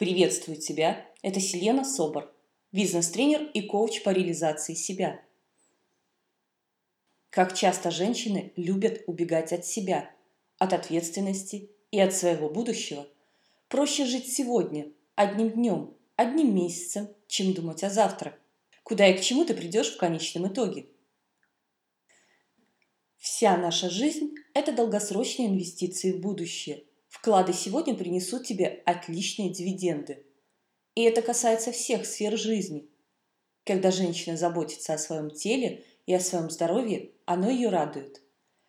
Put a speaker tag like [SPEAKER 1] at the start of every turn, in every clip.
[SPEAKER 1] Приветствую тебя! Это Селена Собор, бизнес-тренер и коуч по реализации себя. Как часто женщины любят убегать от себя, от ответственности и от своего будущего. Проще жить сегодня, одним днем, одним месяцем, чем думать о завтра. Куда и к чему ты придешь в конечном итоге? Вся наша жизнь – это долгосрочные инвестиции в будущее – Вклады сегодня принесут тебе отличные дивиденды. И это касается всех сфер жизни. Когда женщина заботится о своем теле и о своем здоровье, оно ее радует.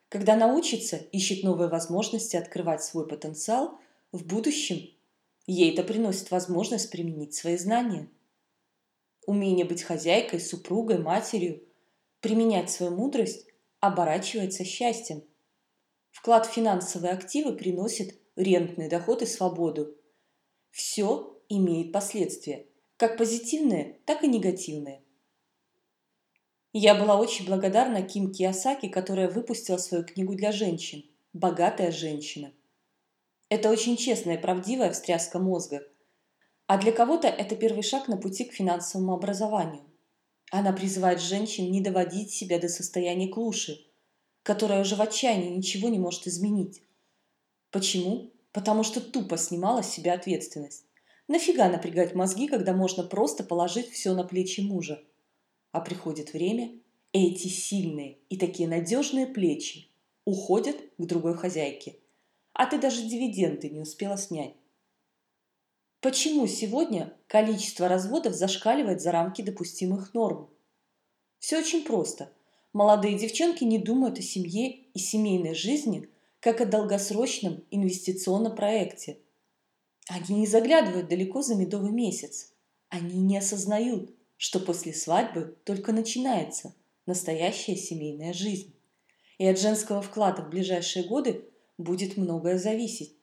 [SPEAKER 1] Когда научится, ищет новые возможности открывать свой потенциал, в будущем ей это приносит возможность применить свои знания. Умение быть хозяйкой, супругой, матерью, применять свою мудрость оборачивается счастьем. Вклад в финансовые активы приносит рентный доход и свободу. Все имеет последствия, как позитивные, так и негативные. Я была очень благодарна Ким Киосаки, которая выпустила свою книгу для женщин «Богатая женщина». Это очень честная и правдивая встряска мозга. А для кого-то это первый шаг на пути к финансовому образованию. Она призывает женщин не доводить себя до состояния клуши, которая уже в отчаянии ничего не может изменить. Почему? Потому что тупо снимала с себя ответственность. Нафига напрягать мозги, когда можно просто положить все на плечи мужа? А приходит время, и эти сильные и такие надежные плечи уходят к другой хозяйке. А ты даже дивиденды не успела снять. Почему сегодня количество разводов зашкаливает за рамки допустимых норм? Все очень просто. Молодые девчонки не думают о семье и семейной жизни – как о долгосрочном инвестиционном проекте. Они не заглядывают далеко за медовый месяц. Они не осознают, что после свадьбы только начинается настоящая семейная жизнь. И от женского вклада в ближайшие годы будет многое зависеть.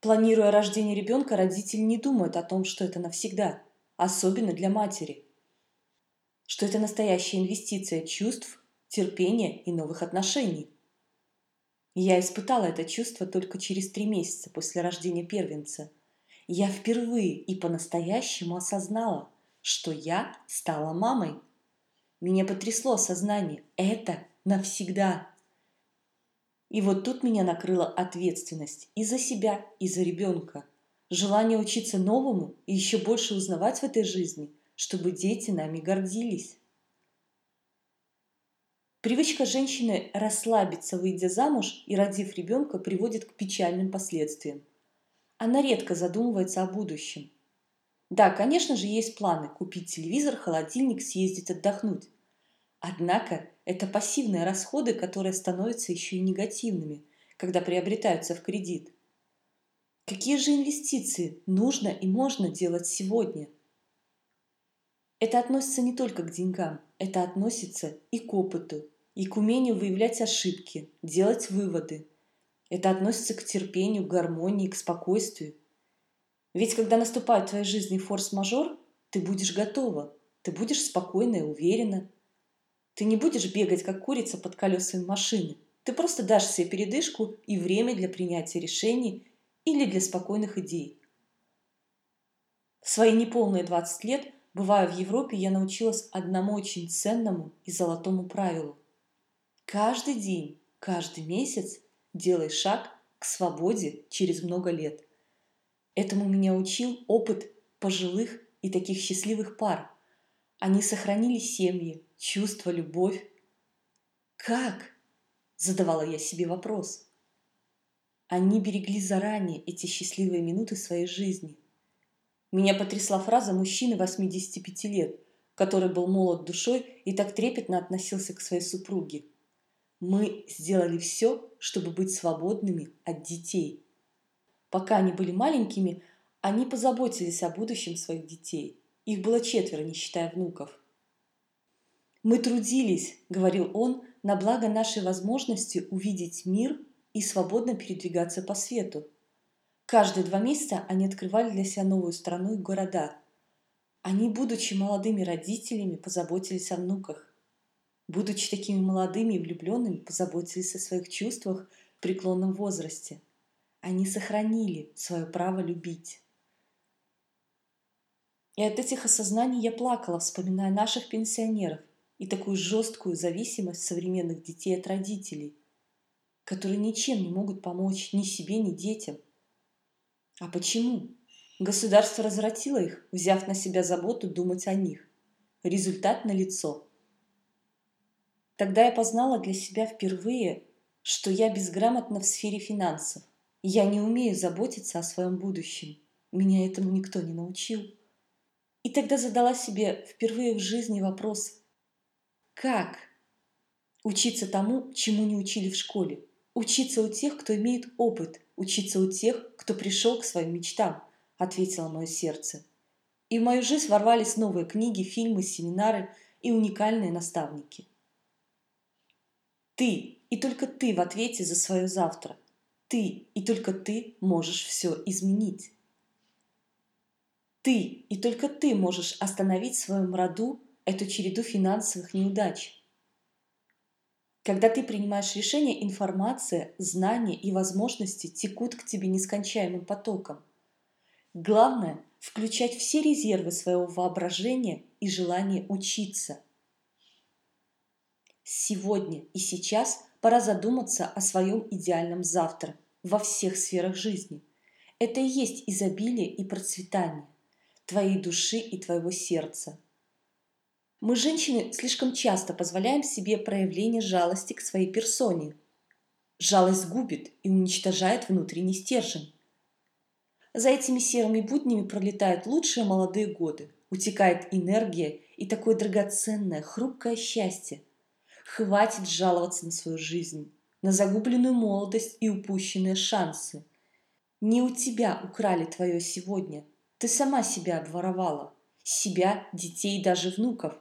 [SPEAKER 1] Планируя рождение ребенка, родители не думают о том, что это навсегда, особенно для матери. Что это настоящая инвестиция чувств, терпения и новых отношений. Я испытала это чувство только через три месяца после рождения первенца. Я впервые и по-настоящему осознала, что я стала мамой. Меня потрясло осознание. Это навсегда. И вот тут меня накрыла ответственность и за себя, и за ребенка. Желание учиться новому и еще больше узнавать в этой жизни, чтобы дети нами гордились. Привычка женщины расслабиться, выйдя замуж и родив ребенка, приводит к печальным последствиям. Она редко задумывается о будущем. Да, конечно же, есть планы – купить телевизор, холодильник, съездить отдохнуть. Однако это пассивные расходы, которые становятся еще и негативными, когда приобретаются в кредит. Какие же инвестиции нужно и можно делать сегодня? Это относится не только к деньгам, это относится и к опыту, и к умению выявлять ошибки, делать выводы. Это относится к терпению, к гармонии, к спокойствию. Ведь когда наступает в твоей жизни форс-мажор, ты будешь готова, ты будешь спокойна и уверена. Ты не будешь бегать, как курица под колесами машины. Ты просто дашь себе передышку и время для принятия решений или для спокойных идей. В свои неполные 20 лет, бывая в Европе, я научилась одному очень ценному и золотому правилу – Каждый день, каждый месяц делай шаг к свободе через много лет. Этому меня учил опыт пожилых и таких счастливых пар. Они сохранили семьи, чувства, любовь. Как? Задавала я себе вопрос. Они берегли заранее эти счастливые минуты своей жизни. Меня потрясла фраза мужчины 85 лет, который был молод душой и так трепетно относился к своей супруге. Мы сделали все, чтобы быть свободными от детей. Пока они были маленькими, они позаботились о будущем своих детей. Их было четверо, не считая внуков. «Мы трудились», — говорил он, — «на благо нашей возможности увидеть мир и свободно передвигаться по свету. Каждые два месяца они открывали для себя новую страну и города. Они, будучи молодыми родителями, позаботились о внуках. Будучи такими молодыми и влюбленными, позаботились о своих чувствах в преклонном возрасте. Они сохранили свое право любить. И от этих осознаний я плакала, вспоминая наших пенсионеров и такую жесткую зависимость современных детей от родителей, которые ничем не могут помочь ни себе, ни детям. А почему? Государство развратило их, взяв на себя заботу думать о них. Результат налицо. Тогда я познала для себя впервые, что я безграмотна в сфере финансов. Я не умею заботиться о своем будущем. Меня этому никто не научил. И тогда задала себе впервые в жизни вопрос, как учиться тому, чему не учили в школе? Учиться у тех, кто имеет опыт, учиться у тех, кто пришел к своим мечтам, ответило мое сердце. И в мою жизнь ворвались новые книги, фильмы, семинары и уникальные наставники. Ты и только ты в ответе за свое завтра. Ты и только ты можешь все изменить. Ты и только ты можешь остановить в своем роду эту череду финансовых неудач. Когда ты принимаешь решение, информация, знания и возможности текут к тебе нескончаемым потоком. Главное – включать все резервы своего воображения и желание учиться. Сегодня и сейчас пора задуматься о своем идеальном завтра во всех сферах жизни. Это и есть изобилие и процветание твоей души и твоего сердца. Мы, женщины, слишком часто позволяем себе проявление жалости к своей персоне. Жалость губит и уничтожает внутренний стержень. За этими серыми буднями пролетают лучшие молодые годы, утекает энергия и такое драгоценное, хрупкое счастье. Хватит жаловаться на свою жизнь, на загубленную молодость и упущенные шансы. Не у тебя украли твое сегодня – ты сама себя обворовала. Себя, детей даже внуков.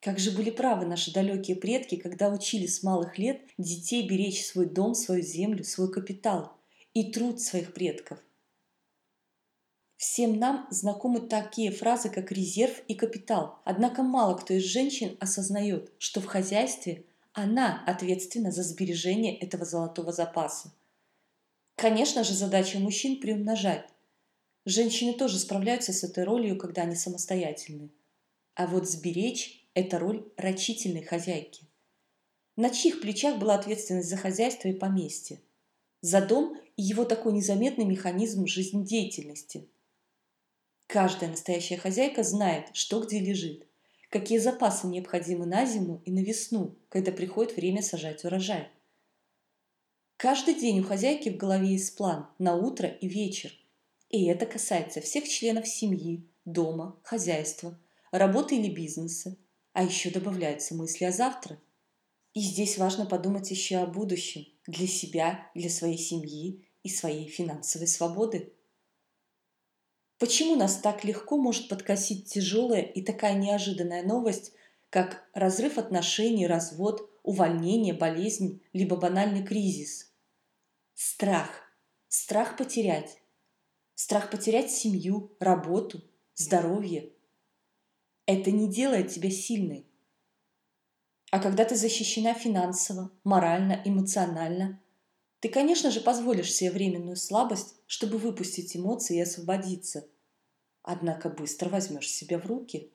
[SPEAKER 1] Как же были правы наши далекие предки, когда учили с малых лет детей беречь свой дом, свою землю, свой капитал и труд своих предков. Всем нам знакомы такие фразы, как резерв и капитал. Однако мало кто из женщин осознает, что в хозяйстве она ответственна за сбережение этого золотого запаса. Конечно же, задача мужчин приумножать, Женщины тоже справляются с этой ролью, когда они самостоятельны. А вот сберечь – это роль рачительной хозяйки. На чьих плечах была ответственность за хозяйство и поместье? За дом и его такой незаметный механизм жизнедеятельности. Каждая настоящая хозяйка знает, что где лежит, какие запасы необходимы на зиму и на весну, когда приходит время сажать урожай. Каждый день у хозяйки в голове есть план на утро и вечер – и это касается всех членов семьи, дома, хозяйства, работы или бизнеса. А еще добавляются мысли о завтра. И здесь важно подумать еще о будущем для себя, для своей семьи и своей финансовой свободы. Почему нас так легко может подкосить тяжелая и такая неожиданная новость, как разрыв отношений, развод, увольнение, болезнь, либо банальный кризис? Страх. Страх потерять страх потерять семью, работу, здоровье. Это не делает тебя сильной. А когда ты защищена финансово, морально, эмоционально, ты, конечно же, позволишь себе временную слабость, чтобы выпустить эмоции и освободиться. Однако быстро возьмешь себя в руки.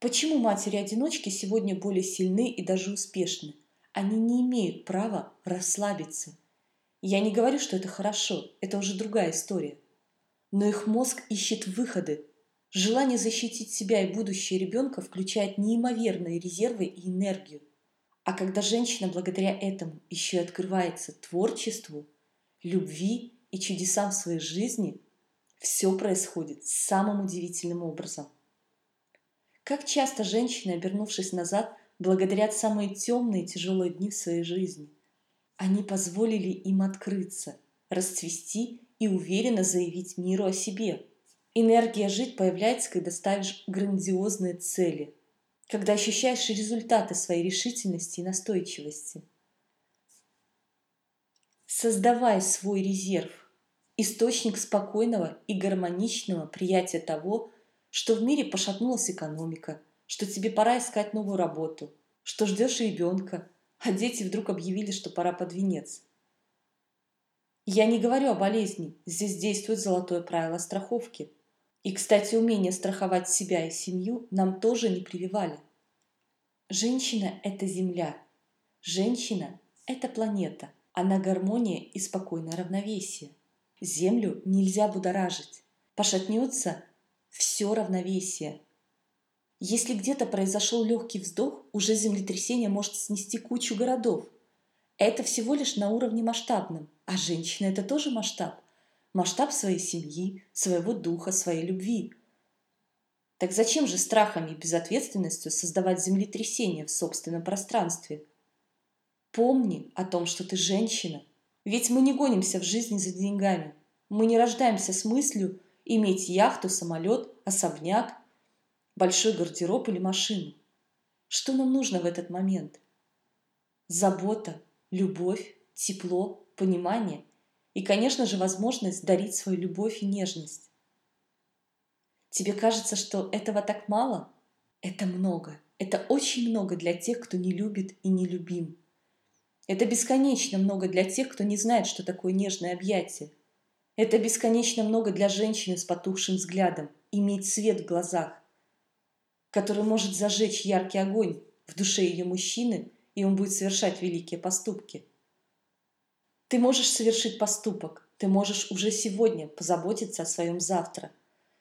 [SPEAKER 1] Почему матери-одиночки сегодня более сильны и даже успешны? Они не имеют права расслабиться – я не говорю, что это хорошо, это уже другая история. Но их мозг ищет выходы. Желание защитить себя и будущее ребенка включает неимоверные резервы и энергию. А когда женщина благодаря этому еще и открывается творчеству, любви и чудесам своей жизни, все происходит самым удивительным образом. Как часто женщины, обернувшись назад, благодарят самые темные и тяжелые дни в своей жизни – они позволили им открыться, расцвести и уверенно заявить миру о себе. Энергия жить появляется, когда ставишь грандиозные цели, когда ощущаешь результаты своей решительности и настойчивости. Создавай свой резерв, источник спокойного и гармоничного приятия того, что в мире пошатнулась экономика, что тебе пора искать новую работу, что ждешь ребенка, а дети вдруг объявили, что пора под венец. Я не говорю о болезни, здесь действует золотое правило страховки. И, кстати, умение страховать себя и семью нам тоже не прививали. Женщина – это Земля. Женщина – это планета. Она гармония и спокойное равновесие. Землю нельзя будоражить. Пошатнется – все равновесие. Если где-то произошел легкий вздох, уже землетрясение может снести кучу городов. Это всего лишь на уровне масштабном. А женщина – это тоже масштаб масштаб своей семьи, своего духа, своей любви. Так зачем же страхами и безответственностью создавать землетрясение в собственном пространстве? Помни о том, что ты женщина. Ведь мы не гонимся в жизни за деньгами. Мы не рождаемся с мыслью иметь яхту, самолет, особняк, большой гардероб или машину. Что нам нужно в этот момент? Забота, любовь, тепло, понимание и, конечно же, возможность дарить свою любовь и нежность. Тебе кажется, что этого так мало? Это много. Это очень много для тех, кто не любит и не любим. Это бесконечно много для тех, кто не знает, что такое нежное объятие. Это бесконечно много для женщины с потухшим взглядом, иметь свет в глазах, который может зажечь яркий огонь в душе ее мужчины, и он будет совершать великие поступки. Ты можешь совершить поступок, ты можешь уже сегодня позаботиться о своем завтра.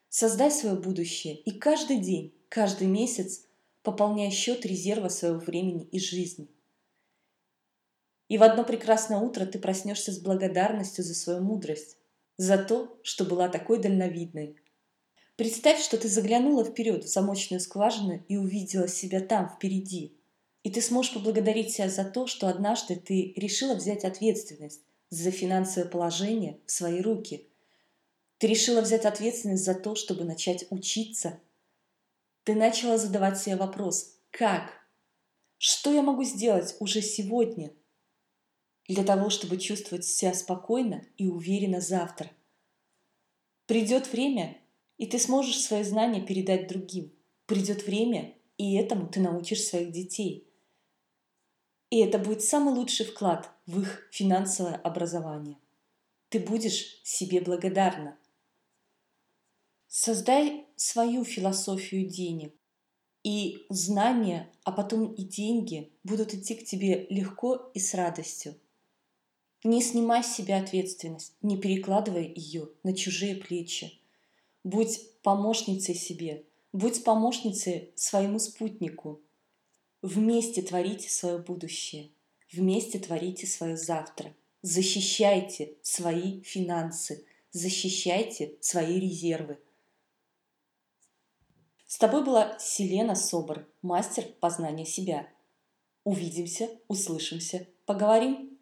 [SPEAKER 1] Создай свое будущее и каждый день, каждый месяц пополняй счет резерва своего времени и жизни. И в одно прекрасное утро ты проснешься с благодарностью за свою мудрость, за то, что была такой дальновидной. Представь, что ты заглянула вперед в замочную скважину и увидела себя там, впереди – и ты сможешь поблагодарить себя за то, что однажды ты решила взять ответственность за финансовое положение в свои руки. Ты решила взять ответственность за то, чтобы начать учиться. Ты начала задавать себе вопрос «Как?». Что я могу сделать уже сегодня для того, чтобы чувствовать себя спокойно и уверенно завтра? Придет время, и ты сможешь свои знания передать другим. Придет время, и этому ты научишь своих детей – и это будет самый лучший вклад в их финансовое образование. Ты будешь себе благодарна. Создай свою философию денег. И знания, а потом и деньги будут идти к тебе легко и с радостью. Не снимай с себя ответственность, не перекладывай ее на чужие плечи. Будь помощницей себе, будь помощницей своему спутнику – Вместе творите свое будущее. Вместе творите свое завтра. Защищайте свои финансы. Защищайте свои резервы. С тобой была Селена Собор, мастер познания себя. Увидимся, услышимся, поговорим.